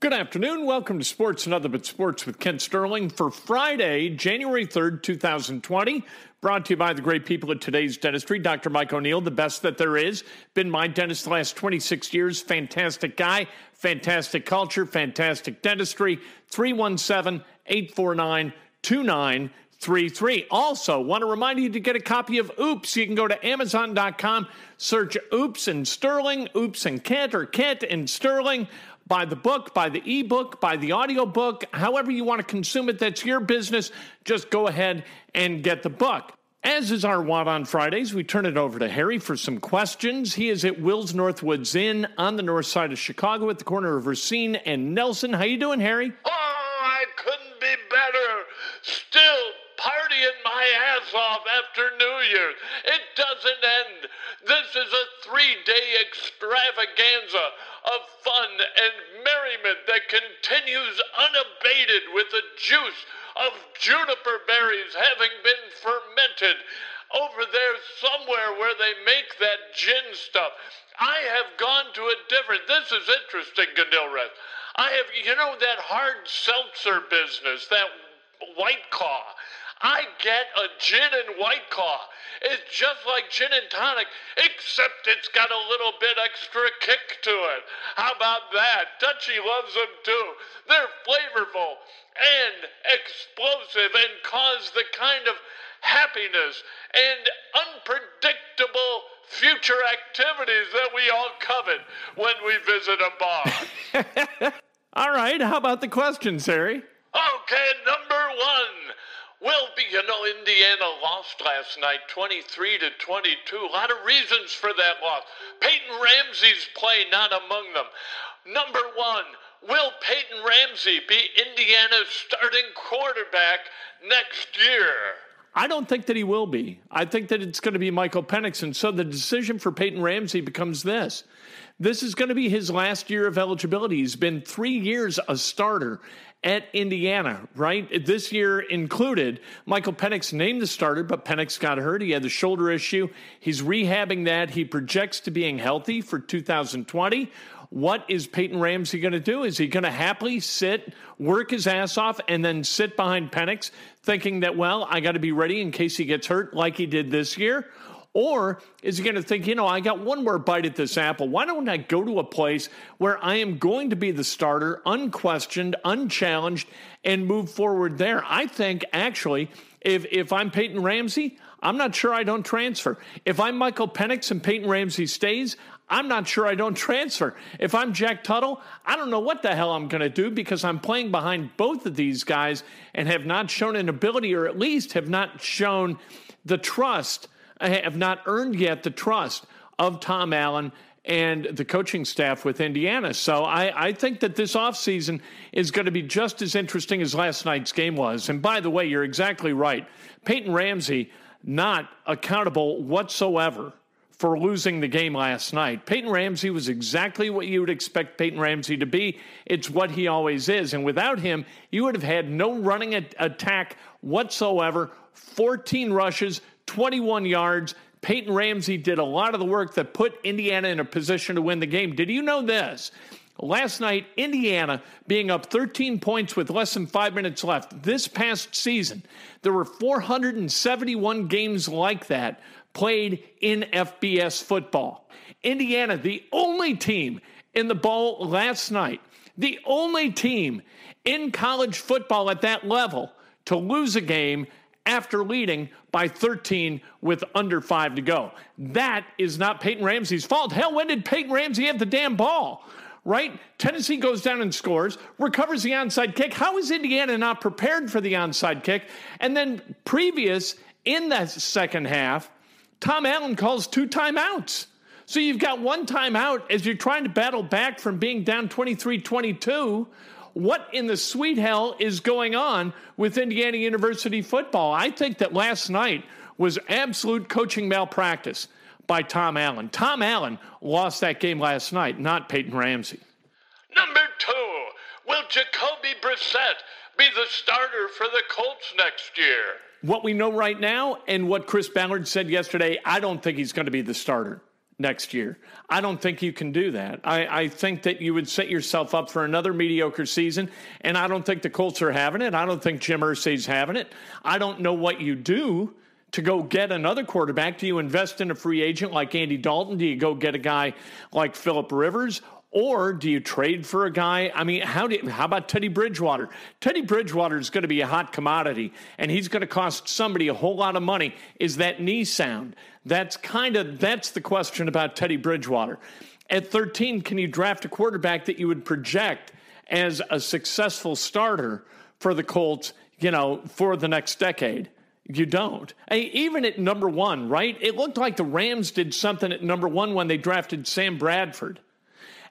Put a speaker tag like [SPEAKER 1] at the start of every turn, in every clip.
[SPEAKER 1] Good afternoon. Welcome to Sports and Other But Sports with Kent Sterling for Friday, January 3rd, 2020. Brought to you by the great people at today's dentistry. Dr. Mike O'Neill, the best that there is. Been my dentist the last 26 years. Fantastic guy, fantastic culture, fantastic dentistry. 317 849 2933. Also, want to remind you to get a copy of Oops. You can go to Amazon.com, search Oops and Sterling, Oops and Kent, or Kent and Sterling buy the book, buy the ebook, buy the audiobook, however you want to consume it, that's your business. Just go ahead and get the book. As is our want on Fridays, we turn it over to Harry for some questions. He is at Will's Northwoods Inn on the north side of Chicago at the corner of Racine and Nelson. How you doing, Harry?
[SPEAKER 2] Oh, I couldn't be better. Still partying my ass off after New Year's. It doesn't end. This is a three-day extravaganza of fun and merriment that continues unabated with the juice of juniper berries having been fermented over there somewhere where they make that gin stuff. I have gone to a different, this is interesting, Gadilreth. I have, you know, that hard seltzer business, that White Claw. I get a gin and White Claw. It's just like gin and tonic, except it's got a little bit extra kick to it. How about that? Dutchy loves them too. They're flavorful and explosive and cause the kind of happiness and unpredictable future activities that we all covet when we visit a bar.
[SPEAKER 1] All right, how about the questions, Harry?
[SPEAKER 2] Okay, number one. Well, you know, Indiana lost last night 23 to 22. A lot of reasons for that loss. Peyton Ramsey's play not among them. Number one, will Peyton Ramsey be Indiana's starting quarterback next year?
[SPEAKER 1] I don't think that he will be. I think that it's going to be Michael Penix. And so the decision for Peyton Ramsey becomes this. This is going to be his last year of eligibility. He's been three years a starter at Indiana, right? This year included. Michael Penix named the starter, but Penix got hurt. He had the shoulder issue. He's rehabbing that. He projects to being healthy for 2020. What is Peyton Ramsey going to do? Is he going to happily sit, work his ass off, and then sit behind Penix, thinking that, well, I got to be ready in case he gets hurt like he did this year? Or is he going to think, you know, I got one more bite at this apple. Why don't I go to a place where I am going to be the starter, unquestioned, unchallenged, and move forward there? I think actually, if if I'm Peyton Ramsey, I'm not sure I don't transfer. If I'm Michael Penix and Peyton Ramsey stays, I'm not sure I don't transfer. If I'm Jack Tuttle, I don't know what the hell I'm going to do because I'm playing behind both of these guys and have not shown an ability, or at least have not shown the trust have not earned yet the trust of Tom Allen and the coaching staff with Indiana. So I, I think that this offseason is going to be just as interesting as last night's game was. And by the way, you're exactly right. Peyton Ramsey not accountable whatsoever for losing the game last night. Peyton Ramsey was exactly what you would expect Peyton Ramsey to be. It's what he always is. And without him, you would have had no running attack whatsoever 14 rushes, 21 yards. Peyton Ramsey did a lot of the work that put Indiana in a position to win the game. Did you know this? Last night, Indiana being up 13 points with less than five minutes left. This past season, there were 471 games like that played in FBS football. Indiana, the only team in the bowl last night, the only team in college football at that level to lose a game after leading by 13 with under five to go. That is not Peyton Ramsey's fault. Hell, when did Peyton Ramsey have the damn ball? right? Tennessee goes down and scores, recovers the onside kick. How is Indiana not prepared for the onside kick? And then previous in that second half, Tom Allen calls two timeouts. So you've got one timeout as you're trying to battle back from being down 23 22. What in the sweet hell is going on with Indiana University football? I think that last night was absolute coaching malpractice by Tom Allen. Tom Allen lost that game last night, not Peyton Ramsey.
[SPEAKER 2] Number two, will Jacoby Brissett be the starter for the Colts next year?
[SPEAKER 1] What we know right now and what Chris Ballard said yesterday, I don't think he's going to be the starter next year. I don't think you can do that. I, I, think that you would set yourself up for another mediocre season, and I don't think the Colts are having it. I don't think Jim Irsay's having it. I don't know what you do to go get another quarterback? Do you invest in a free agent like Andy Dalton? Do you go get a guy like Philip Rivers? Or do you trade for a guy? I mean, how do you, how about Teddy Bridgewater? Teddy Bridgewater is going to be a hot commodity, and he's going to cost somebody a whole lot of money. Is that knee sound? That's kind of that's the question about Teddy Bridgewater. At 13, can you draft a quarterback that you would project as a successful starter for the Colts? You know, for the next decade. You don't. even at number one, right? It looked like the Rams did something at number one when they drafted Sam Bradford.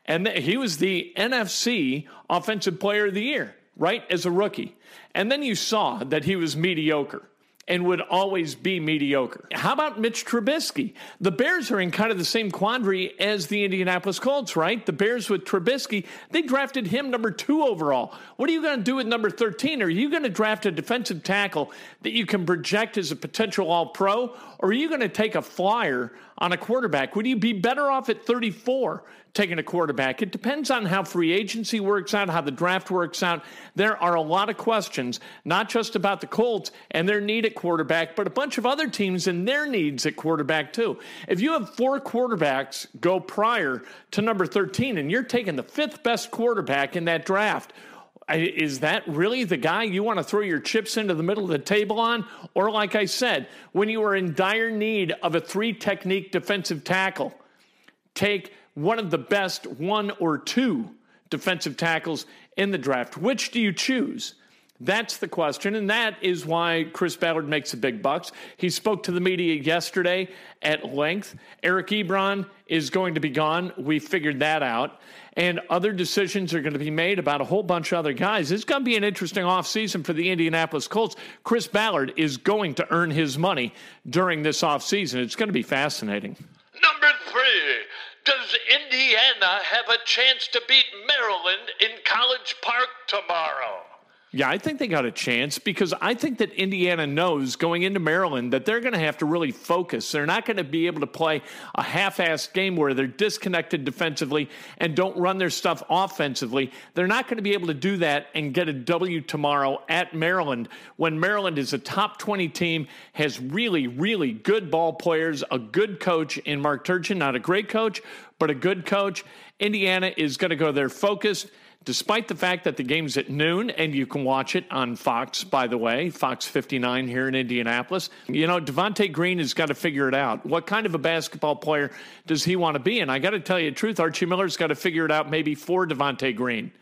[SPEAKER 1] And he was the NFC Offensive Player of the Year, right? As a rookie. And then you saw that he was mediocre and would always be mediocre. How about Mitch Trubisky? The Bears are in kind of the same quandary as the Indianapolis Colts, right? The Bears with Trubisky, they drafted him number two overall. What are you going to do with number 13? Are you going to draft a defensive tackle that you can project as a potential all pro? Or are you going to take a flyer on a quarterback? Would you be better off at 34 taking a quarterback? It depends on how free agency works out, how the draft works out. There are a lot of questions, not just about the Colts and their need at quarterback, but a bunch of other teams and their needs at quarterback too. If you have four quarterbacks go prior to number 13 and you're taking the fifth best quarterback in that draft, is that really the guy you want to throw your chips into the middle of the table on? Or, like I said, when you are in dire need of a three technique defensive tackle, take one of the best one or two defensive tackles in the draft. Which do you choose? That's the question, and that is why Chris Ballard makes the big bucks. He spoke to the media yesterday at length. Eric Ebron is going to be gone. We figured that out. And other decisions are going to be made about a whole bunch of other guys. It's going to be an interesting offseason for the Indianapolis Colts. Chris Ballard is going to earn his money during this offseason. It's going to be fascinating.
[SPEAKER 2] Number three, does Indiana have a chance to beat Maryland in College Park tomorrow?
[SPEAKER 1] Yeah, I think they got a chance because I think that Indiana knows going into Maryland that they're going to have to really focus. They're not going to be able to play a half assed game where they're disconnected defensively and don't run their stuff offensively. They're not going to be able to do that and get a W tomorrow at Maryland when Maryland is a top 20 team, has really, really good ball players, a good coach in Mark Turgeon, not a great coach, but a good coach. Indiana is going to go there focused despite the fact that the game's at noon and you can watch it on Fox, by the way, Fox 59 here in Indianapolis. You know, Devonte Green has got to figure it out. What kind of a basketball player does he want to be? And I got to tell you the truth, Archie Miller's got to figure it out maybe for Devonte Green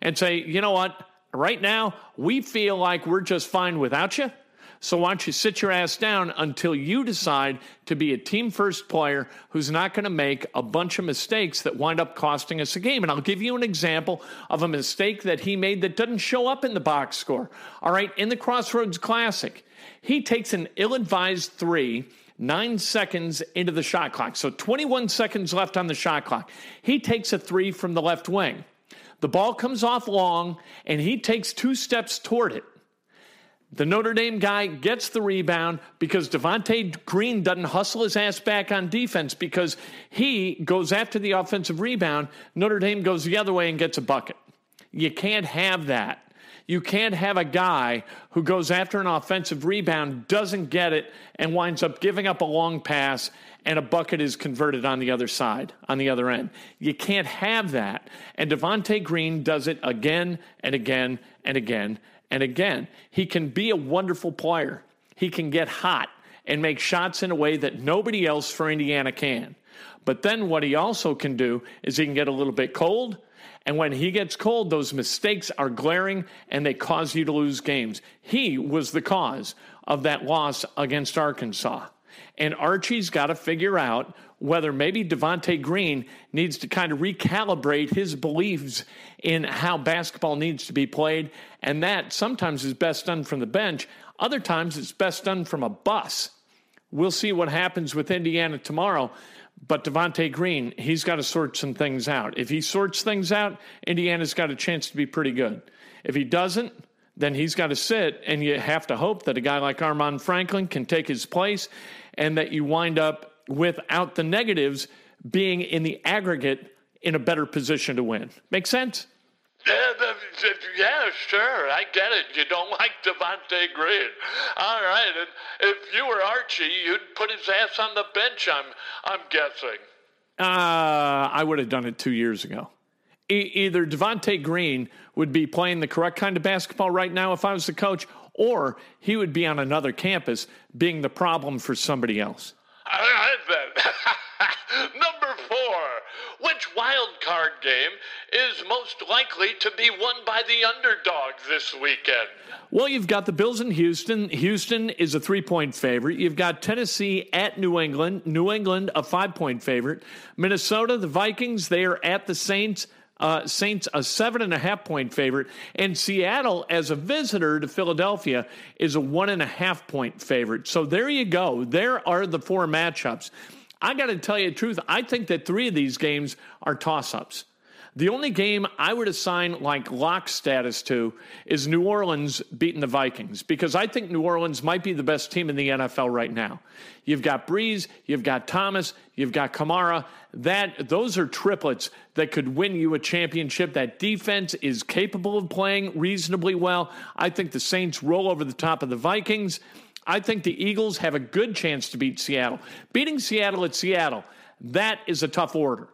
[SPEAKER 1] and say, you know what? Right now, we feel like we're just fine without you. So why don't you sit your ass down until you decide to be a team first player who's not going to make a bunch of mistakes that wind up costing us a game? And I'll give you an example of a mistake that he made that doesn't show up in the box score. All right, in the Crossroads Classic, he takes an ill advised three nine seconds into the shot clock. So 21 seconds left on the shot clock. He takes a three from the left wing. The ball comes off long, and he takes two steps toward it. The Notre Dame guy gets the rebound because Devonte Green doesn't hustle his ass back on defense because he goes after the offensive rebound. Notre Dame goes the other way and gets a bucket. You can't have that. You can't have a guy who goes after an offensive rebound, doesn't get it, and winds up giving up a long pass, and a bucket is converted on the other side, on the other end. You can't have that. And Devonte Green does it again and again and again and again. He can be a wonderful player. He can get hot and make shots in a way that nobody else for Indiana can. But then what he also can do is he can get a little bit cold. And when he gets cold, those mistakes are glaring and they cause you to lose games. He was the cause of that loss against Arkansas. And Archie's got to figure out whether maybe Devonte Green needs to kind of recalibrate his beliefs in how basketball needs to be played. And that sometimes is best done from the bench, other times it's best done from a bus. We'll see what happens with Indiana tomorrow. But Devonte Green, he's got to sort some things out. If he sorts things out, Indiana's got a chance to be pretty good. If he doesn't, then he's got to sit, and you have to hope that a guy like Armaan Franklin can take his place and that you wind up without the negatives being in the aggregate in a better position to win. Make sense?
[SPEAKER 2] Yeah, yeah, sure. I get it. You don't like Devonte Green. All right. And if you were Archie, you'd put his ass on the bench, I'm, I'm guessing.
[SPEAKER 1] Uh, I would have done it two years ago. E- either Devonte Green would be playing the correct kind of basketball right now if I was the coach, or he would be on another campus being the problem for somebody else.
[SPEAKER 2] Then. Number four. Which wild card game is most likely to be won by the underdog this weekend?
[SPEAKER 1] Well, you've got the Bills in Houston. Houston is a three point favorite. You've got Tennessee at New England. New England, a five point favorite. Minnesota, the Vikings, they are at the Saints. Uh, Saints a seven and a half point favorite, and Seattle as a visitor to Philadelphia is a one and a half point favorite. So there you go. There are the four matchups. I got to tell you the truth. I think that three of these games are toss ups. The only game I would assign like lock status to is New Orleans beating the Vikings because I think New Orleans might be the best team in the NFL right now. You've got Brees, you've got Thomas, you've got Kamara. That those are triplets that could win you a championship. That defense is capable of playing reasonably well. I think the Saints roll over the top of the Vikings. I think the Eagles have a good chance to beat Seattle. Beating Seattle at Seattle, that is a tough order.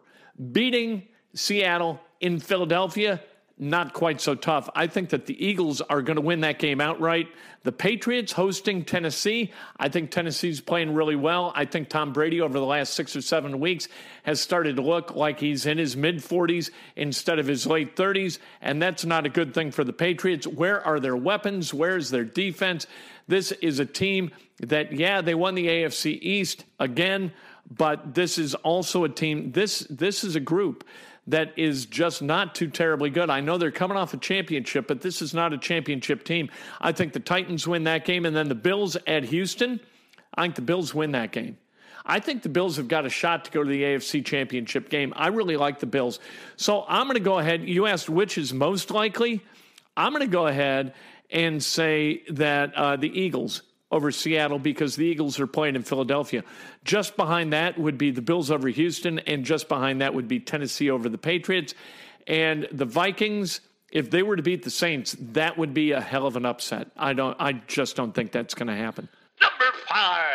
[SPEAKER 1] Beating Seattle in Philadelphia, not quite so tough. I think that the Eagles are going to win that game outright. The Patriots hosting Tennessee. I think Tennessee's playing really well. I think Tom Brady over the last six or seven weeks has started to look like he's in his mid 40s instead of his late 30s, and that's not a good thing for the Patriots. Where are their weapons? Where's their defense? This is a team that, yeah, they won the AFC East again, but this is also a team. This this is a group that is just not too terribly good. I know they're coming off a championship, but this is not a championship team. I think the Titans win that game, and then the Bills at Houston. I think the Bills win that game. I think the Bills have got a shot to go to the AFC Championship game. I really like the Bills. So I'm going to go ahead. You asked which is most likely. I'm going to go ahead and say that uh, the Eagles over Seattle because the Eagles are playing in Philadelphia. Just behind that would be the Bills over Houston, and just behind that would be Tennessee over the Patriots. And the Vikings, if they were to beat the Saints, that would be a hell of an upset. I don't I just don't think that's to happen.
[SPEAKER 2] Number five.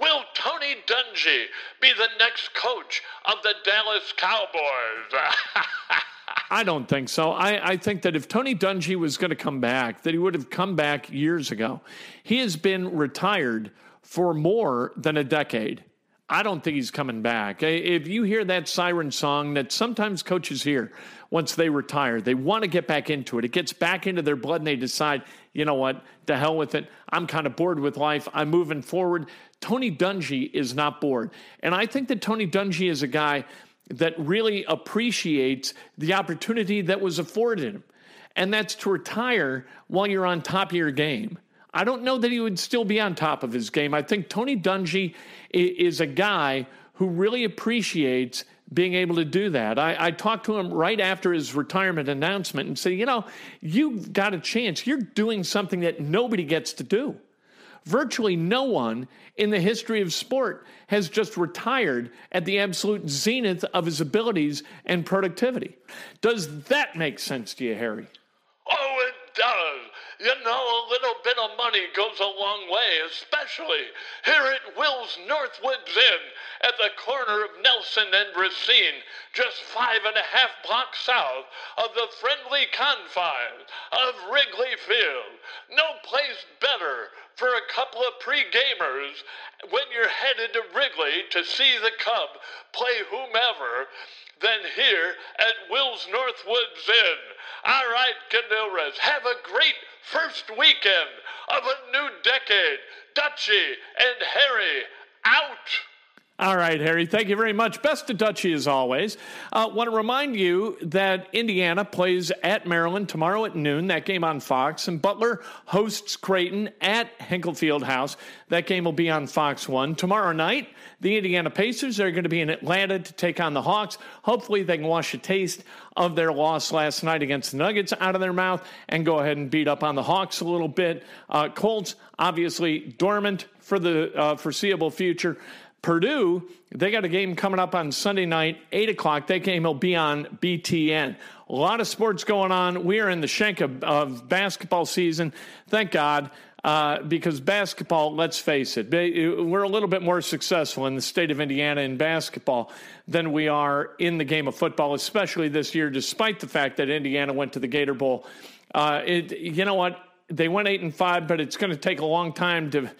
[SPEAKER 2] Will Tony Dungy be the next coach of the Dallas Cowboys?
[SPEAKER 1] I don't think so. I, I, think that if Tony Dungy was going to come back, that he would have come back years ago. He has been retired for more than a decade. I don't think he's coming back. If you hear that siren song that sometimes coaches hear once they retire, they want to get back into it. It gets back into their blood and they decide, you know what, to hell with it. I'm kind of bored with life. I'm moving forward. Tony Dungy is not bored. And I think that Tony Dungy is a guy that really appreciates the opportunity that was afforded him, and that's to retire while you're on top of your game. I don't know that he would still be on top of his game. I think Tony Dungy is a guy who really appreciates being able to do that. I, I, talked to him right after his retirement announcement and said, you know, you've got a chance. You're doing something that nobody gets to do. Virtually no one in the history of sport has just retired at the absolute zenith of his abilities and productivity. Does that make sense to you, Harry?
[SPEAKER 2] Oh, it does. You know, a little bit of money goes a long way, especially here at Will's Northwoods Inn at the corner of Nelson and Racine, just five and a half blocks south of the friendly confines of Wrigley Field. No place better for a couple of pre-gamers when you're headed to Wrigley to see the Cub play whomever than here at Will's Northwoods Inn. All right, Candilras, have a great first weekend of a new decade. Dutchy and Harry out.
[SPEAKER 1] All right, Harry, thank you very much. Best to Dutchy as always. Uh, want to remind you that Indiana plays at Maryland tomorrow at noon. That game on Fox. And Butler hosts Creighton at Hinkle House. That game will be on Fox 1. Tomorrow night, the Indiana Pacers are going to be in Atlanta to take on the Hawks. Hopefully, they can wash a taste of their loss last night against the Nuggets out of their mouth and go ahead and beat up on the Hawks a little bit. Uh, Colts, obviously, dormant for the uh, foreseeable future. Purdue, they got a game coming up on Sunday night, 8 o'clock. That game will be on BTN. A lot of sports going on. We are in the shank of, of basketball season. Thank God. Uh, because basketball, let's face it, we're a little bit more successful in the state of Indiana in basketball than we are in the game of football, especially this year, despite the fact that Indiana went to the Gator Bowl. Uh, it, you know what? They went eight and five, but it's going to take a long time to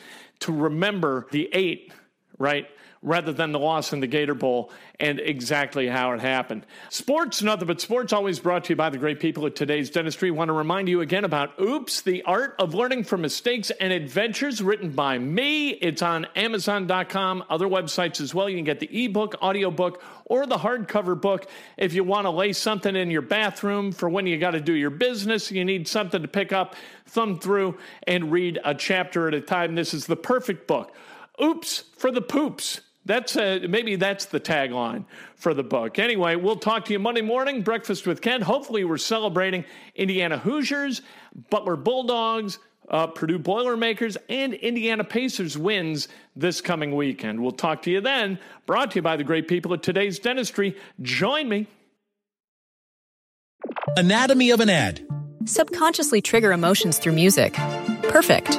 [SPEAKER 1] to remember the eight right? Rather than the loss in the Gator Bowl and exactly how it happened. Sports, nothing but sports, always brought to you by the great people at today's dentistry. Want to remind you again about Oops, the art of learning from mistakes and adventures, written by me. It's on Amazon.com, other websites as well. You can get the ebook, audiobook, or the hardcover book if you want to lay something in your bathroom for when you got to do your business. You need something to pick up, thumb through, and read a chapter at a time. This is the perfect book. Oops for the poops. That's uh, maybe that's the tagline for the book. Anyway, we'll talk to you Monday morning, breakfast with Ken. Hopefully, we're celebrating Indiana Hoosiers, Butler Bulldogs, uh, Purdue Boilermakers, and Indiana Pacers wins this coming weekend. We'll talk to you then. Brought to you by the great people at Today's Dentistry. Join me.
[SPEAKER 3] Anatomy of an ad.
[SPEAKER 4] Subconsciously trigger emotions through music. Perfect.